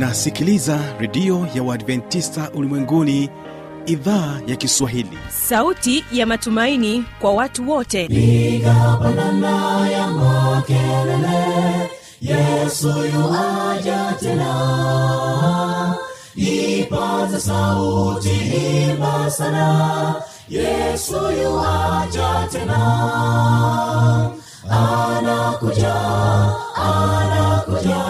unasikiliza redio ya uadventista ulimwenguni idhaa ya kiswahili. Sauti ya matumaini kwa watu wote. Igapandana ya makelele yesu yuaja tena. Ipaza sauti imba sana yesu yuaja tena. Anakuja anakuja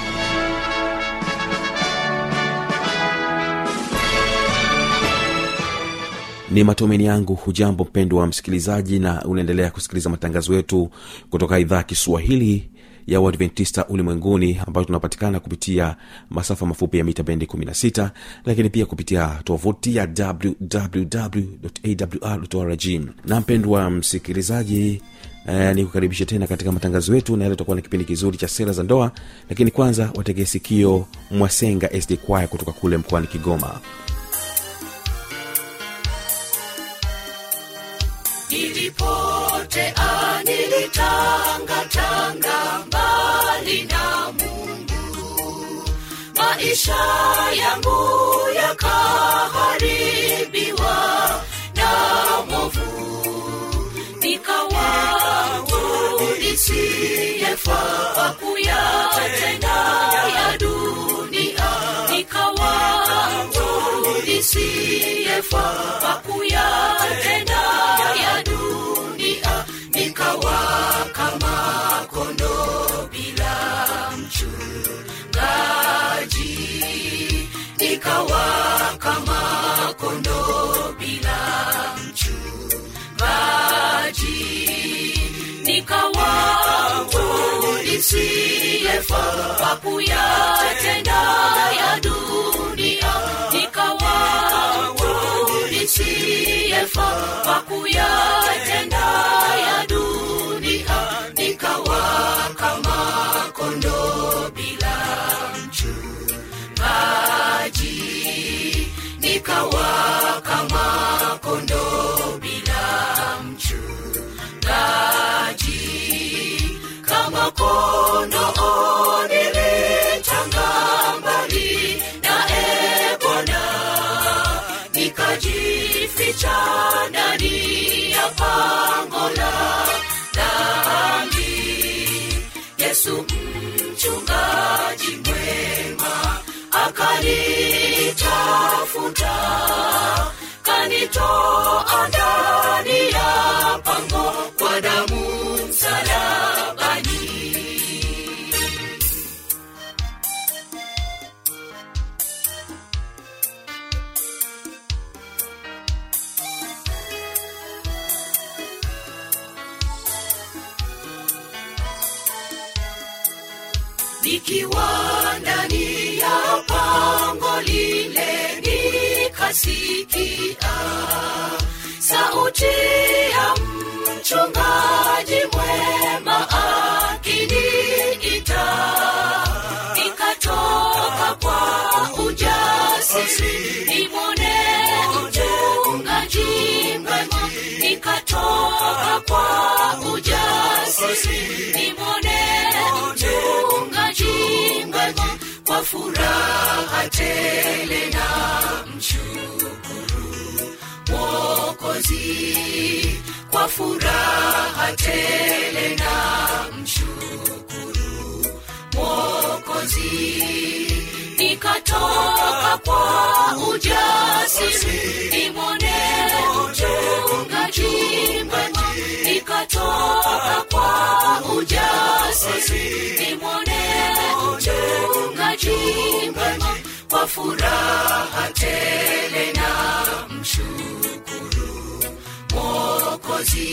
ni matumaini yangu. Hujambo mpendo wa msikilizaji na unaendelea kusikiliza matangazo yetu kutoka idhaa ya kiswahili ya uadventista ulimwenguni ambayo tunapatikana kupitia masafa mafupi ya mita bendi 16 lakini pia kupitia tovuti ya wwwawrrg na mpendwa msikilizaji eh, ni kukaribisha tena katika matangazo yetu na yale tutakuwa na kipindi kizuri cha sera za ndoa lakini kwanza wategee sikio mwasenga sd kwaya kutoka kule mkoani kigoma nilipotea nilitangatanga mbali na mungu. Maisha yangu yakaharibiwa nikawa kama kondo bila mchungaji nikawa nisiyefaa kuyatenda ya dunia. Nikawa nisiyefaa kuyatenda ya dunia. Nikawa kama kondo ndani ya pango la dhambi yesu mchungaji mwema akanitafuta kanitoa ndani ya pango kwa damu nikiwa ndani ya pango lile nikasikia sauti ya mchungaji mwema akiniita. Nikatoka kwa ujasiri nimone mchungaji mwema. Nikatoka kwa ujasiri nimone mchungaji mwema kwa furaha tele na mshukuru mwokozi. Kwa furaha tele na mshukuru mwokozi. Nikatoka kwa ujasiri nimone mchungaji nikatoka kwa ujasiri nimwone mchungaji mwema kwa furaha tele na mshukuru mwokozi.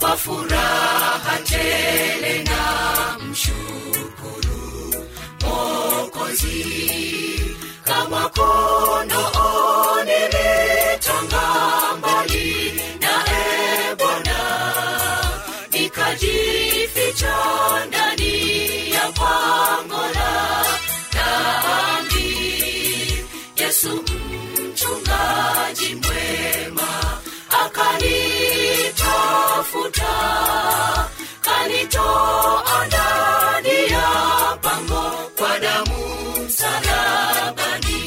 Kwa furaha tele na mshukuru mwokozi. Kama kondo nilitanga kunitafuta kanitoa ndani ya pango kwa damu msalabani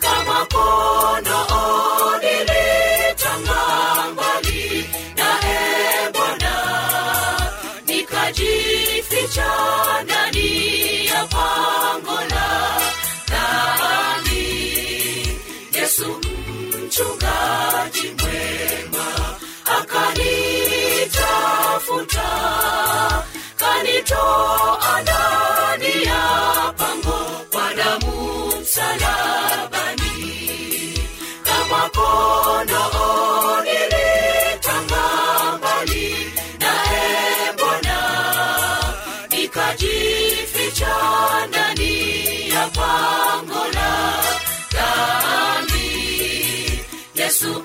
kama kondoo nilitanga mbali nae bwana nikajificha ndani ya pango la yesu mchungaji mwema akanitafuta kanitoa ndani ya pango kwa damu msalabani kama kondoo nilitanga mbali naye Bwana nikajificha ndani ya pango la dhambi. Yesu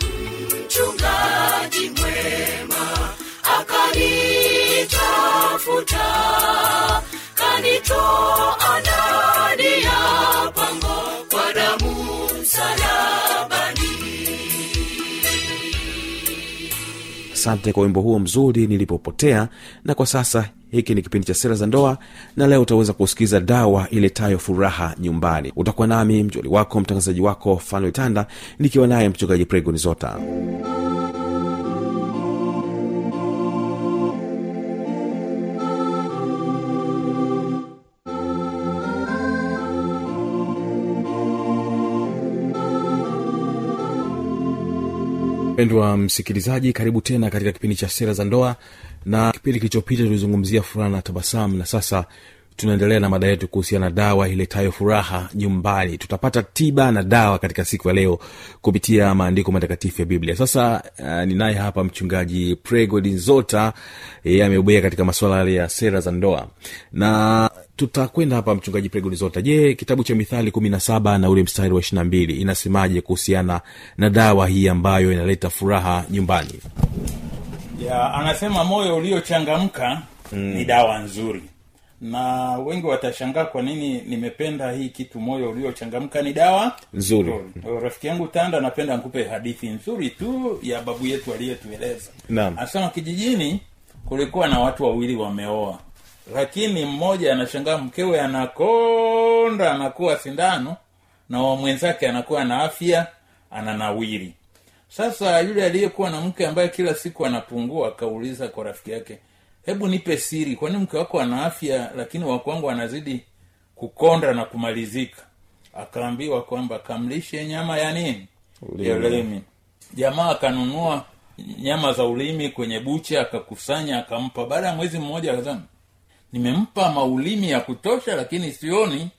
pango kwa asante kwa wimbo huo mzuri nilipopotea na kwa sasa hiki ni kipindi cha sera za ndoa na leo utaweza kusikiza dawa iletayo furaha nyumbani. Utakuwa nami mjoli wako mtangazaji wako fanuitanda nikiwa naye mchungaji pregonizota mpendwa msikilizaji karibu tena katika kipindi cha sera za ndoa. Na kipindi kilichopita tulizungumzia furaha na tabasamu na sasa tunaendelea na mada yetu kuhusiana na dawa iletayo furaha nyumbani. Tutapata tiba na dawa katika siku ya leo kupitia maandiko matakatifu ya biblia. Sasa uh, ninaye hapa mchungaji pregodinzota yeye ameubea katika masuala ya sera za ndoa. Na tutakwenda hapa mchungaji pregonizota je kitabu cha mithali kumi na saba na ule mstari wa ishiri na mbili inasemaje kuhusiana na dawa hii ambayo inaleta furaha nyumbani? Ya anasema moyo uliochangamka mm. ni dawa nzuri. Na wengi watashangaa kwa nini nimependa hii kitu moyo uliochangamka ni dawa nzuri. rafiki yangu tanda napenda nkupe hadithi nzuri tu ya babu yetu aliyetueleza. Anasema kijijini kulikuwa na watu wawili wameoa lakini mmoja anashangaa mkewe anakonda anakuwa sindano na wa mwenzake anakuwa na afya ananawiri. Sasa yule aliyekuwa na mke ambaye kila siku anapungua akauliza kwa rafiki yake hebu nipe siri kwani mke wako ana afya lakini wakwangu anazidi kukonda na kumalizika? Akaambiwa kwamba kamlishe nyama ya nini? Ya ulimi. Jamaa akanunua nyama za ulimi kwenye bucha akakusanya akampa. Baada ya mwezi mmoja akasema nimempa maulimi ya kutosha lakini sioni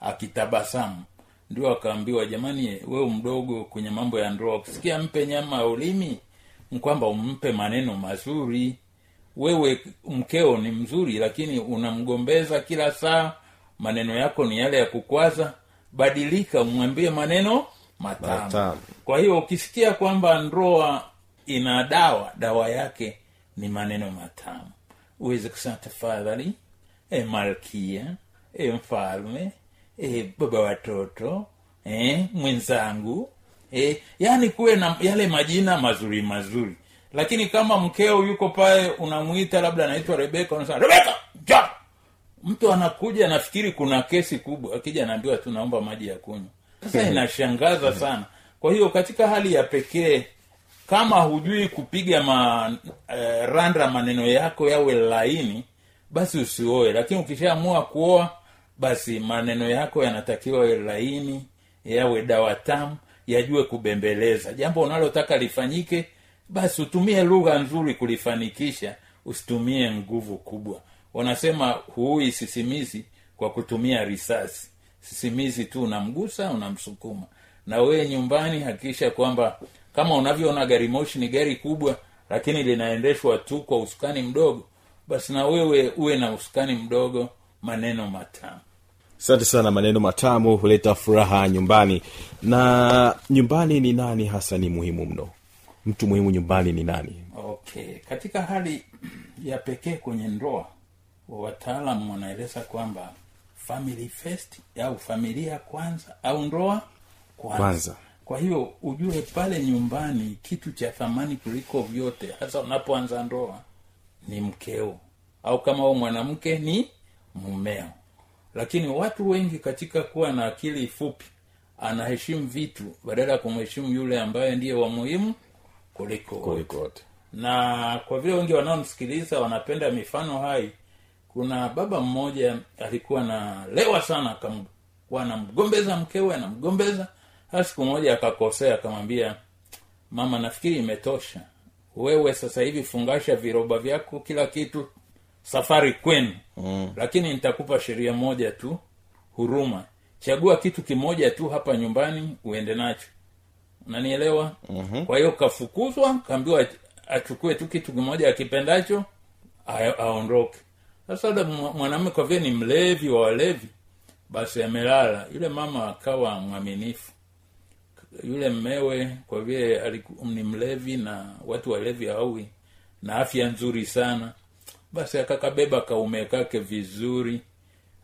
akitabasamu. Ndio akaambiwa jamani wewe mdogo kwenye mambo ya ndoa kusikia mpe nyama ya ulimi kwamba umpe maneno mazuri. Wewe mkeo ni mzuri lakini unamgombeza kila saa maneno yako ni yale ya kukwaza. Badilika umwambie maneno matamu. Matamu. kwa hiyo ukisikia kwamba ndoa ina dawa dawa yake ni maneno matamu uweze kusema tafadhali e malkia e mfalme e baba watoto e mwenzangu e, yaani kuwe na yale majina mazuri mazuri. Lakini kama mkeo yuko pale unamwita labda anaitwa rebeka unasema rebeka ja mtu anakuja anafikiri kuna kesi kubwa akija anaambiwa tu naomba maji ya kunywa. Sasa inashangaza sana. Kwa hiyo katika hali ya pekee kama hujui kupiga ma, eh, randa maneno yako yawe laini basi usioe. Lakini ukishaamua kuoa basi maneno yako yanatakiwa laini yawe dawa tamu yajue kubembeleza. Jambo unalotaka lifanyike basi utumie lugha nzuri kulifanikisha. Usitumie nguvu kubwa. Wanasema huui sisimizi kwa kutumia risasi. Sisimizi tu unamgusa unamsukuma. Na wewe nyumbani hakikisha kwamba kama unavyoona gari moshi ni gari kubwa lakini linaendeshwa tu kwa usukani mdogo basi na wewe uwe na usukani mdogo maneno matamu. Asante sana maneno matamu huleta furaha nyumbani. Na nyumbani ni nani hasa ni muhimu mno? Mtu muhimu nyumbani ni nani? Okay katika hali ya pekee kwenye ndoa wataalamu wanaeleza kwamba family first au familia kwanza au ndoa kwanza, Kwanza. Kwa hiyo ujue pale nyumbani kitu cha thamani kuliko vyote hasa unapoanza ndoa ni mkeo. Au kama u mwanamke ni mumeo. Lakini watu wengi katika kuwa na akili fupi anaheshimu vitu badala ya kumheshimu yule ambaye ndiye wa muhimu kuliko wote. Kuliko wote. Na kwa vile wengi wanaomsikiliza wanapenda mifano hai kuna baba mmoja alikuwa na lewa sana akakuwa anamgombeza mkewe anamgombeza hasa siku moja akakosea akamwambia mama nafikiri imetosha. Wewe sasa hivi fungasha viroba vyako kila kitu safari kwenu. Mm. lakini nitakupa sheria moja tu huruma. Chagua kitu kimoja tu hapa nyumbani uende nacho. Unanielewa? Mm-hmm. kwa hiyo kafukuzwa kaambiwa achukue tu kitu kimoja akipendacho aondoke. Sasa ule kwa vile ni mlevi wa walevi basi amelala. Yule mama akawa mwaminifu yule mmewe kwa vile ni mlevi na watu walevi hawi na afya nzuri sana basi akakabeba kaume kake vizuri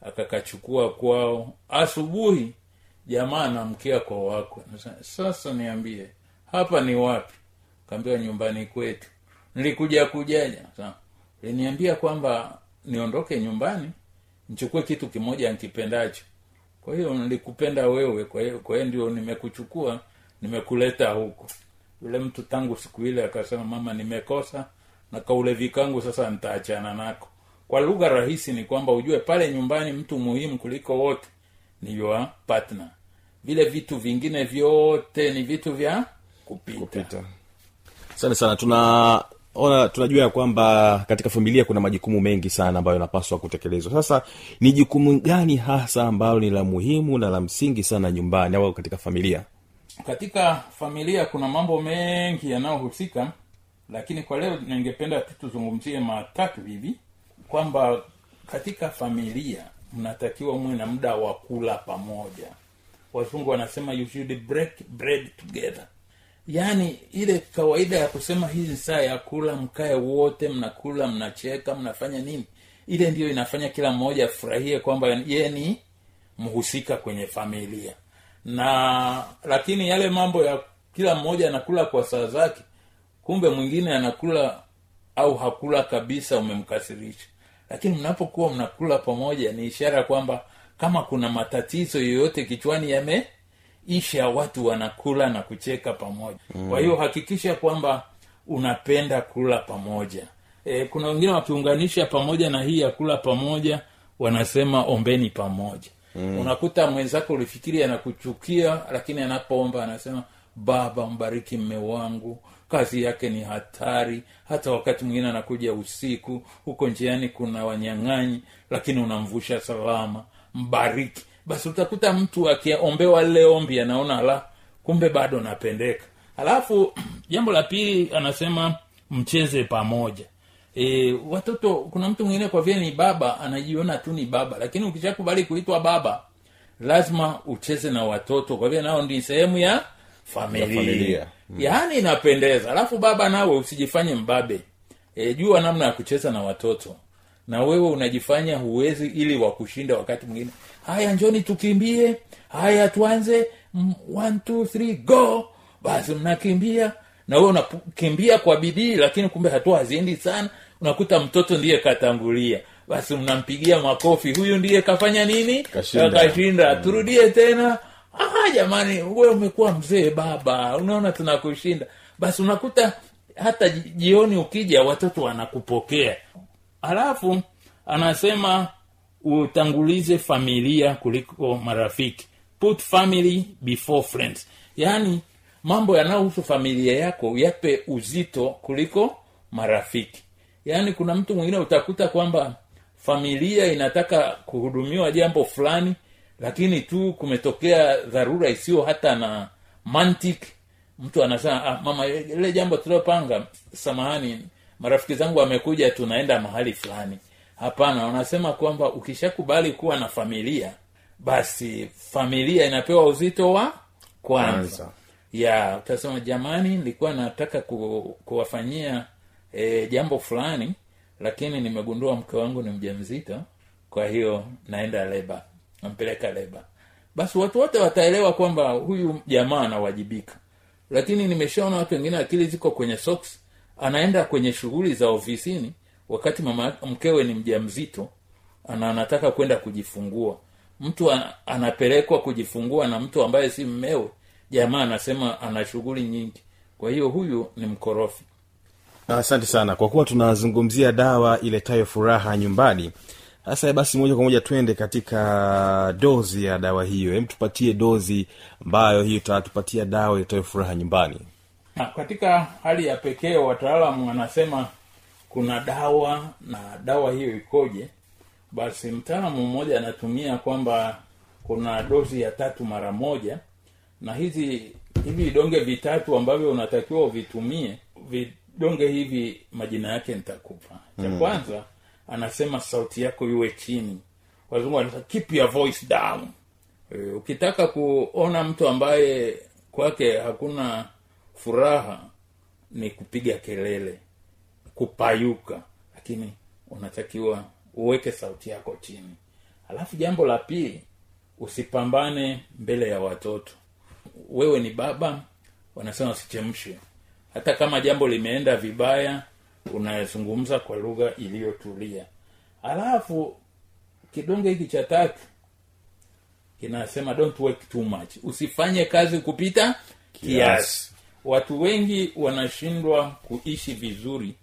akakachukua kwao. Asubuhi jamaa anamkia kwa wakwe. Sasa niambie hapa ni wapi? Kaambiwa nyumbani kwetu. Nilikuja kujaja. Liniambia kwamba niondoke nyumbani nichukue kitu kimoja nkipendacho kwa hiyo nilikupenda wewe kwa hiyo ndio nimekuchukua nimekuleta huko. Yule mtu tangu siku ile akasema mama nimekosa na kaulevi kangu sasa nitaachana nako. Kwa lugha rahisi ni kwamba ujue pale nyumbani mtu muhimu kuliko wote ni your partner. Vile vitu vingine vyote ni vitu vya kupita, kupita. Asante sana tunaona tunajua ya kwamba katika familia kuna majukumu mengi sana ambayo yanapaswa kutekelezwa. Sasa ni jukumu gani hasa ambalo ni la muhimu na la msingi sana nyumbani au katika familia? Katika familia kuna mambo mengi yanayohusika lakini kwa leo ningependa tu tuzungumzie matatu hivi kwamba katika familia mnatakiwa muwe na muda wa kula pamoja. Wazungu wanasema you should break bread together yaani ile kawaida ya kusema hii saa ya kula mkae wote mnakula mnacheka mnafanya nini? Ile ndiyo inafanya kila mmoja afurahie kwamba ye ni mhusika kwenye familia. Na lakini yale mambo ya kila mmoja anakula kwa saa zake kumbe mwingine anakula au hakula kabisa umemkasirisha. Lakini mnapokuwa mnakula pamoja ni ishara kwamba kama kuna matatizo yoyote kichwani yameisha watu wanakula na kucheka pamoja. Mm. kwa hiyo hakikisha kwamba unapenda kula pamoja. E, kuna wengine wakiunganisha pamoja na hii ya kula pamoja wanasema ombeni pamoja. Mm. unakuta mwenzako ulifikiri anakuchukia lakini anapoomba anasema baba mbariki mme wangu kazi yake ni hatari. Hata wakati mwingine anakuja usiku huko njiani kuna wanyang'anyi lakini unamvusha salama. Mbariki basi utakuta mtu akiombewa lile ombi anaona la kumbe bado napendeka. Alafu jambo la pili anasema mcheze pamoja. E, watoto kuna mtu mwingine kwa vile ni baba anajiona tu ni baba lakini ukishakubali kuitwa baba lazima ucheze na watoto. Kwa vile nao ni sehemu ya familia, Ya familia. Mm. yaani inapendeza. Alafu baba nawe usijifanye mbabe. E, jua namna ya kucheza na watoto. Na wewe unajifanya huwezi ili wakushinda wakati mwingine haya njoni tukimbie. Haya tuanze. Mm, one, two, three, go. Basi mnakimbia. Na wewe unakimbia kwa bidii lakini kumbe hatua haziendi sana. Unakuta mtoto ndiye katangulia. Basi mnampigia makofi. Huyu ndiye kafanya nini? Kashinda. kashinda. Turudie tena. Ah jamani we umekuwa mzee baba. Unaona tunakushinda. Basi unakuta hata jioni ukija watoto wanakupokea. Halafu anasema utangulize familia kuliko marafiki. Put family before friends. Yaani mambo yanayohusu familia yako yape uzito kuliko marafiki. Yaani kuna mtu mwingine utakuta kwamba familia inataka kuhudumiwa jambo fulani lakini tu kumetokea dharura isiyo hata na mantiki. Mtu anasema ah, mama ile jambo tuliopanga samahani marafiki zangu wamekuja tunaenda mahali fulani hapana wanasema kwamba ukishakubali kuwa na familia basi familia inapewa uzito wa kwanza. Ya utasema jamani nilikuwa nataka ku, kuwafanyia e, jambo fulani lakini nimegundua mke wangu ni mjamzito kwa hiyo naenda leba nampeleka leba. Basi watu wote wataelewa kwamba huyu jamaa anawajibika. Lakini nimeshaona watu wengine akili ziko kwenye socks anaenda kwenye shughuli za ofisini wakati mama mkewe ni mjamzito ana anataka kwenda kujifungua. Mtu anapelekwa kujifungua na mtu ambaye si mmewe jamaa anasema ana shughuli nyingi. Kwa hiyo huyu ni mkorofi. Asante sana. Kwa kuwa tunazungumzia dawa iletayo furaha nyumbani sasa basi moja kwa moja twende katika dozi ya dawa hiyo. Hem tupatie dozi ambayo hiyo itatupatia dawa iletayo furaha nyumbani. Na katika hali ya pekee wataalamu wanasema kuna dawa na dawa hiyo ikoje basi mtaalamu mmoja anatumia kwamba kuna dozi ya tatu mara moja na hizi hivi vidonge vitatu ambavyo unatakiwa uvitumie vidonge hivi majina yake nitakupa. Cha kwanza anasema sauti yako iwe chini. Wazungu wanasema keep your voice down. E, ukitaka kuona mtu ambaye kwake hakuna furaha ni kupiga kelele kupayuka lakini unatakiwa uweke sauti yako chini. Alafu jambo la pili usipambane mbele ya watoto. Wewe ni baba wanasema usichemshwe hata kama jambo limeenda vibaya unazungumza kwa lugha iliyotulia. Alafu kidonge hiki cha tatu kinasema don't work too much. Usifanye kazi kupita kiasi. Watu wengi wanashindwa kuishi vizuri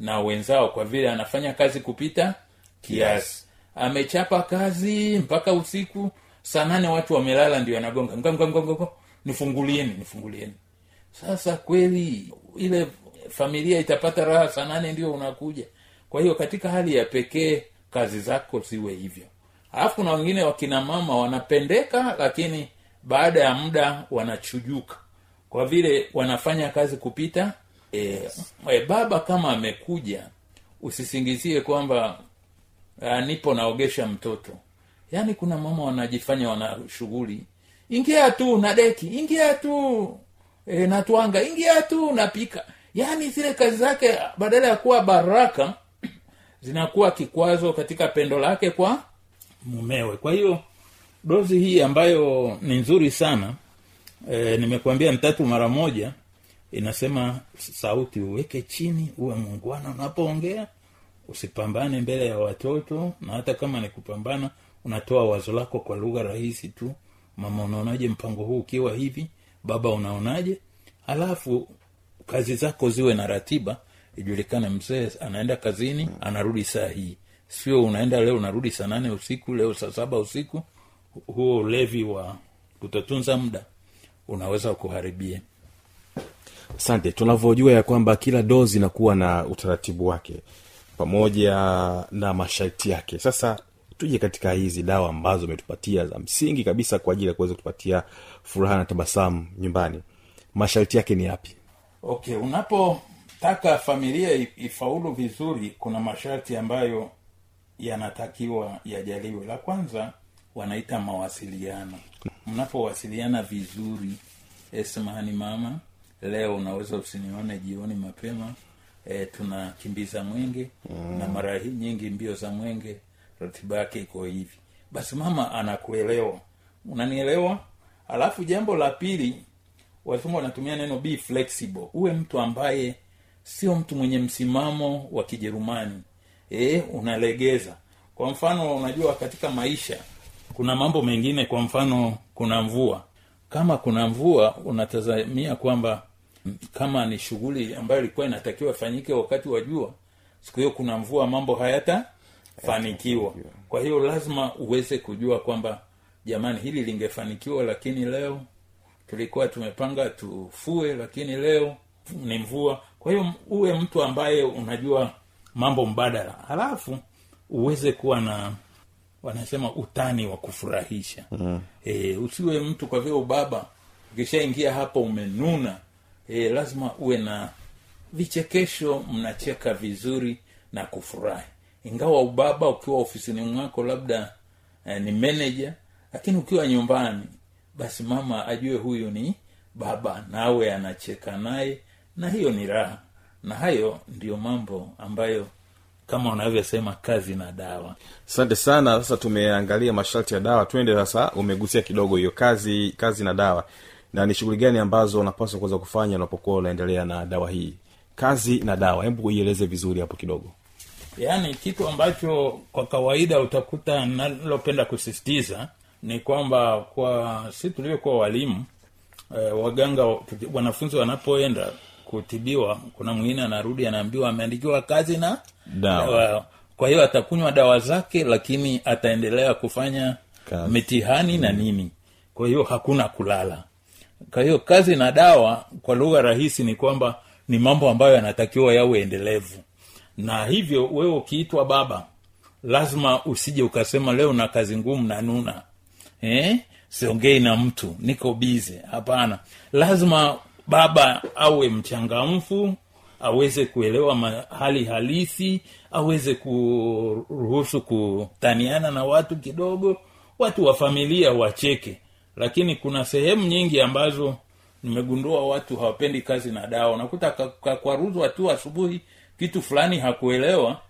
na wenzao kwa vile anafanya kazi kupita kiasi. Amechapa kazi mpaka usiku saa nane watu wamelala ndio anagonga. Nga, nga, nga, nga, nga. nifungulieni nifungulieni. Sasa kweli ile familia itapata raha saa nane ndio unakuja. Kwa hiyo katika hali ya pekee kazi zako ziwe hivyo. Alafu kuna wengine wakina mama wanapendeka lakini baada ya muda wanachujuka. Kwa vile wanafanya kazi kupita e, e, baba kama amekuja usisingizie kwamba uh, nipo naogesha mtoto. Yaani kuna mama wanajifanya wana shughuli. Ingia tu na deki ingia tu e, natwanga ingia tu napika yaani zile kazi zake badala ya kuwa baraka zinakuwa kikwazo katika pendo lake kwa mumewe. Kwa hiyo dozi hii ambayo ni nzuri sana e, nimekuambia mtatu mara moja inasema sauti uweke chini uwe mungwana. Unapoongea usipambane mbele ya watoto na hata kama ni kupambana unatoa wazo lako kwa lugha rahisi tu. Mama unaonaje mpango huu ukiwa hivi? Baba unaonaje? Halafu kazi zako ziwe na ratiba. Ijulikane mzee anaenda kazini anarudi saa hii. Sio unaenda leo unarudi saa nane usiku leo saa saba usiku. Huo ulevi wa kutotunza muda unaweza kuharibia asante. Tunavyojua ya kwamba kila dozi inakuwa na utaratibu wake pamoja na masharti yake. Sasa tuje katika hizi dawa ambazo umetupatia za msingi kabisa kwa ajili ya kuweza kutupatia furaha na tabasamu nyumbani. Masharti yake ni yapi? Okay unapotaka familia ifaulu vizuri kuna masharti ambayo yanatakiwa yajaliwe. La kwanza wanaita mawasiliano. Mnapowasiliana vizuri esmani mama leo unaweza usinione jioni mapema. E, tunakimbiza mwenge mm. na mara hii nyingi mbio za mwenge ratiba yake iko hivi. Basi mama anakuelewa. Unanielewa? Alafu jambo la pili wazungu wanatumia neno be flexible. Uwe mtu ambaye sio mtu mwenye msimamo wa kijerumani. E, unalegeza. Kwa mfano unajua katika maisha kuna mambo mengine kwa mfano kuna mvua. Kama kuna mvua unatazamia kwamba kama ni shughuli ambayo ilikuwa inatakiwa ifanyike wakati wa jua siku hiyo kuna mvua mambo hayatafanikiwa kwa hiyo lazima uweze kujua kwamba jamani hili lingefanikiwa lakini leo tulikuwa tumepanga tufue lakini leo ni mvua. Kwa hiyo uwe mtu ambaye unajua mambo mbadala. Halafu uweze kuwa na wanasema utani wa kufurahisha. Mm. e, usiwe mtu kwa vile ubaba ukishaingia hapo umenuna e, lazima uwe na vichekesho mnacheka vizuri na kufurahi. Ingawa ubaba ukiwa ofisini mwako labda eh, ni manager lakini ukiwa nyumbani basi mama ajue huyu ni baba nawe anacheka naye na hiyo ni raha. Na hayo ndiyo mambo ambayo kama unavyosema kazi na dawa. Asante sana. Sasa tumeangalia masharti ya dawa. Twende sasa. Umegusia kidogo hiyo kazi kazi na dawa na ni shughuli gani ambazo unapaswa kuweza kufanya unapokuwa unaendelea na dawa hii? Kazi na dawa. Hebu ieleze vizuri hapo kidogo. Yaani kitu ambacho kwa kawaida utakuta nalopenda kusisitiza ni kwamba kwa si tulivyokuwa walimu e, waganga wanafunzi wanapoenda kutibiwa kuna mwingine anarudi anaambiwa ameandikiwa kazi na Dawa. kwa hiyo atakunywa dawa zake lakini ataendelea kufanya Kazi. mitihani na nini. Kwa hiyo hakuna kulala kwa hiyo kazi na dawa kwa lugha rahisi ni kwamba ni mambo ambayo yanatakiwa yawe endelevu. Na hivyo wewe ukiitwa baba lazima usije ukasema leo na kazi ngumu na nuna. Eh? siongei na mtu niko bize hapana. Lazima baba awe mchangamfu aweze kuelewa hali halisi aweze kuruhusu kutaniana na watu kidogo watu wa familia wacheke lakini kuna sehemu nyingi ambazo nimegundua watu hawapendi kazi na dawa. Unakuta kakwaruzwa tu asubuhi kitu fulani hakuelewa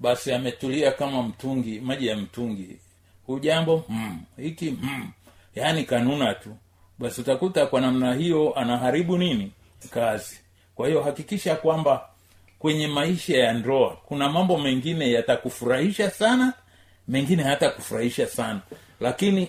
basi ametulia kama mtungi maji ya mtungi. Hujambo mm, hiki mm. yaani kanuna tu. Basi utakuta kwa namna hiyo anaharibu nini? Kazi. Kwa hiyo hakikisha kwamba kwenye maisha ya ndoa kuna mambo mengine yatakufurahisha sana mengine hata kufurahisha sana. Lakini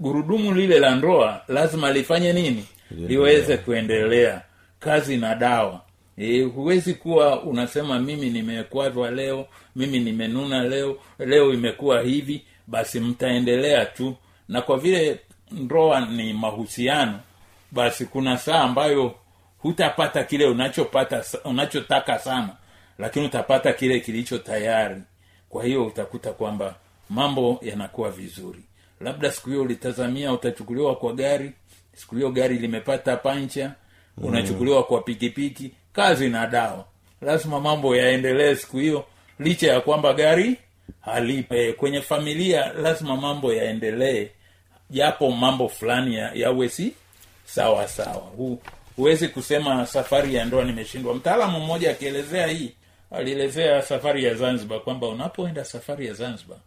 gurudumu lile la ndoa lazima lifanye nini? Liweze kuendelea. Kazi na dawa. E, huwezi kuwa unasema mimi nimekwazwa leo mimi nimenuna leo leo imekuwa hivi basi mtaendelea tu. Na kwa vile ndoa ni mahusiano basi kuna saa ambayo hutapata kile unachopata unachotaka sana lakini utapata kile kilicho tayari. Kwa hiyo utakuta kwamba mambo yanakuwa vizuri labda siku hiyo ulitazamia utachukuliwa kwa gari. Siku hiyo gari limepata pancha unachukuliwa kwa pikipiki. Kazi na dawa. Lazima mambo yaendelee siku hiyo. Licha ya kwamba gari halipe kwenye familia lazima mambo yaendelee. Japo mambo fulani ya- si sawa sawa. Hu, huwezi kusema safari ya ndoa nimeshindwa. Mtaalamu mmoja akielezea hii alielezea safari ya zanzibar kwamba unapoenda safari ya zanzibar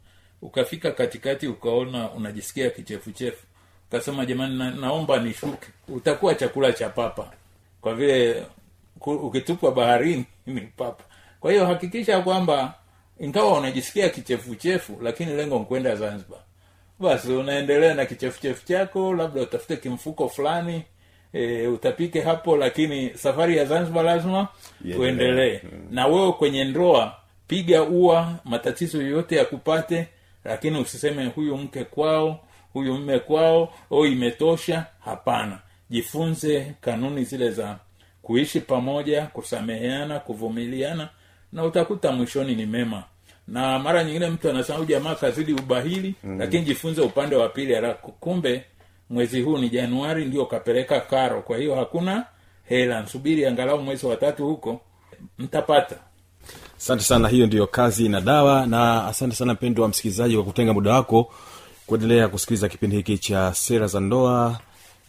ukafika katikati ukaona unajisikia kichefuchefu ukasema jamani na, naomba nishuke. Utakuwa chakula cha papa. Kwa vile ukitupwa baharini ni papa. Kwa hiyo hakikisha kwamba ingawa unajisikia kichefuchefu lakini lengo nkwenda kwenda zanzibar. Basi unaendelea na kichefuchefu chako labda utafute kimfuko fulani e, utapike hapo lakini safari ya zanzibar lazima uendelee. Na wewe kwenye ndoa piga ua matatizo yoyote ya kupate lakini usiseme huyu mke kwao huyu mme kwao o imetosha. Hapana. Jifunze kanuni zile za kuishi pamoja kusameheana kuvumiliana na utakuta mwishoni ni mema. Na mara nyingine mtu anasema jamaa kazidi ubahili mm. lakini jifunze upande wa pili kumbe mwezi huu ni januari ndio kapeleka karo. Kwa hiyo hakuna hela. Nsubiri angalau mwezi wa tatu huko mtapata asante sana hiyo ndiyo kazi na dawa na asante sana mpendo msikilizaji kwa kutenga muda wako kuendelea kusikiliza kipindi hiki cha sera za ndoa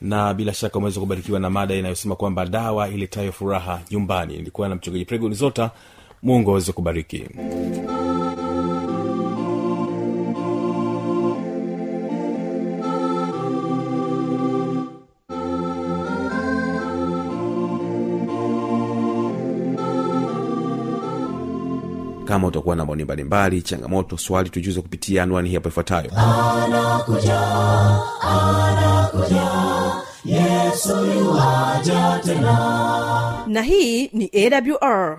na bila shaka umeweza kubarikiwa na mada inayosema kwamba dawa iletayo furaha nyumbani. Nilikuwa na mchungaji prego zota mungu aweze kubariki kama utakuwa na maoni mbalimbali changamoto swali tujuze kupitia anwani hii hapo ifuatayo. Yuaja tena. Na hii ni awr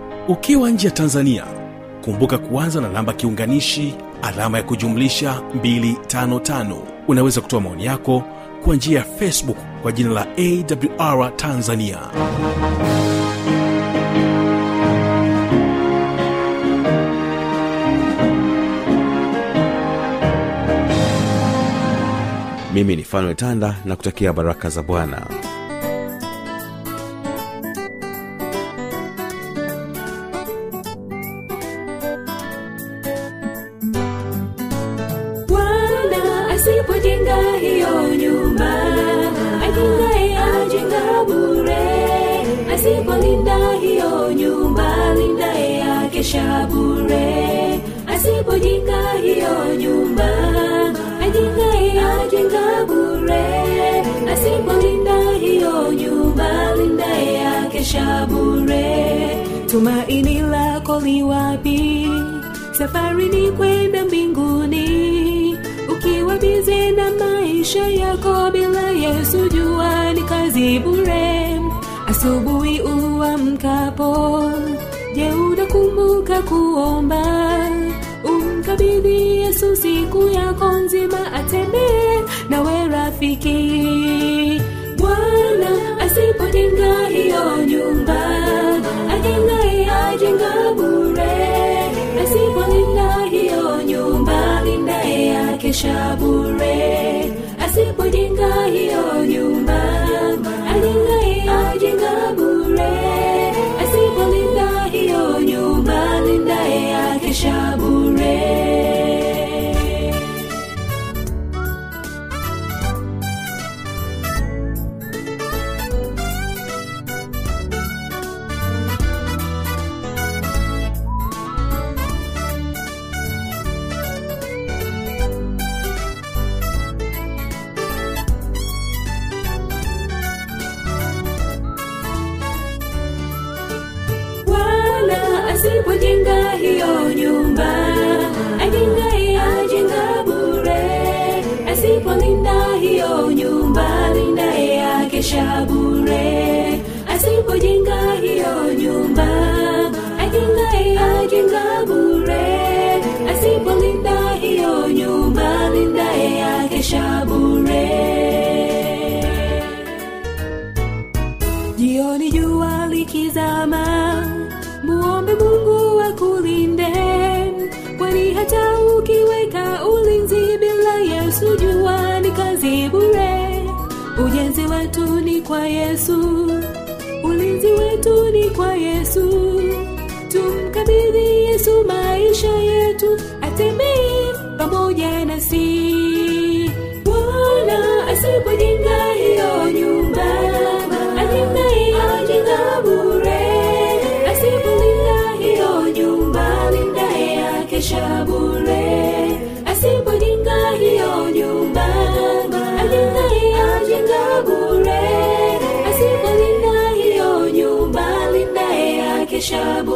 ukiwa nje ya tanzania kumbuka kuanza na namba kiunganishi alama ya kujumlisha 255 unaweza kutoa maoni yako kwa njia ya facebook kwa jina la awr tanzania. Mimi ni fanuel tanda na kutakia baraka za bwana unakumbuka kuomba umkabidhi yesu siku yako nzima atembee nawe rafiki. Bwana asipojenga hiyo nyumba ajengaye ajenga bure. Asipolinda hiyo nyumba lindaye akesha hiyo nyumba ajengaye ajenga bure. Asipolinda hiyo nyumba lindaye akesha bure. Asipojenga hiyo nyumba kwa yesu. Ulinzi wetu ni kwa yesu. Tumkabidhi yesu maisha yetu atembee pamoja nasi asipolinda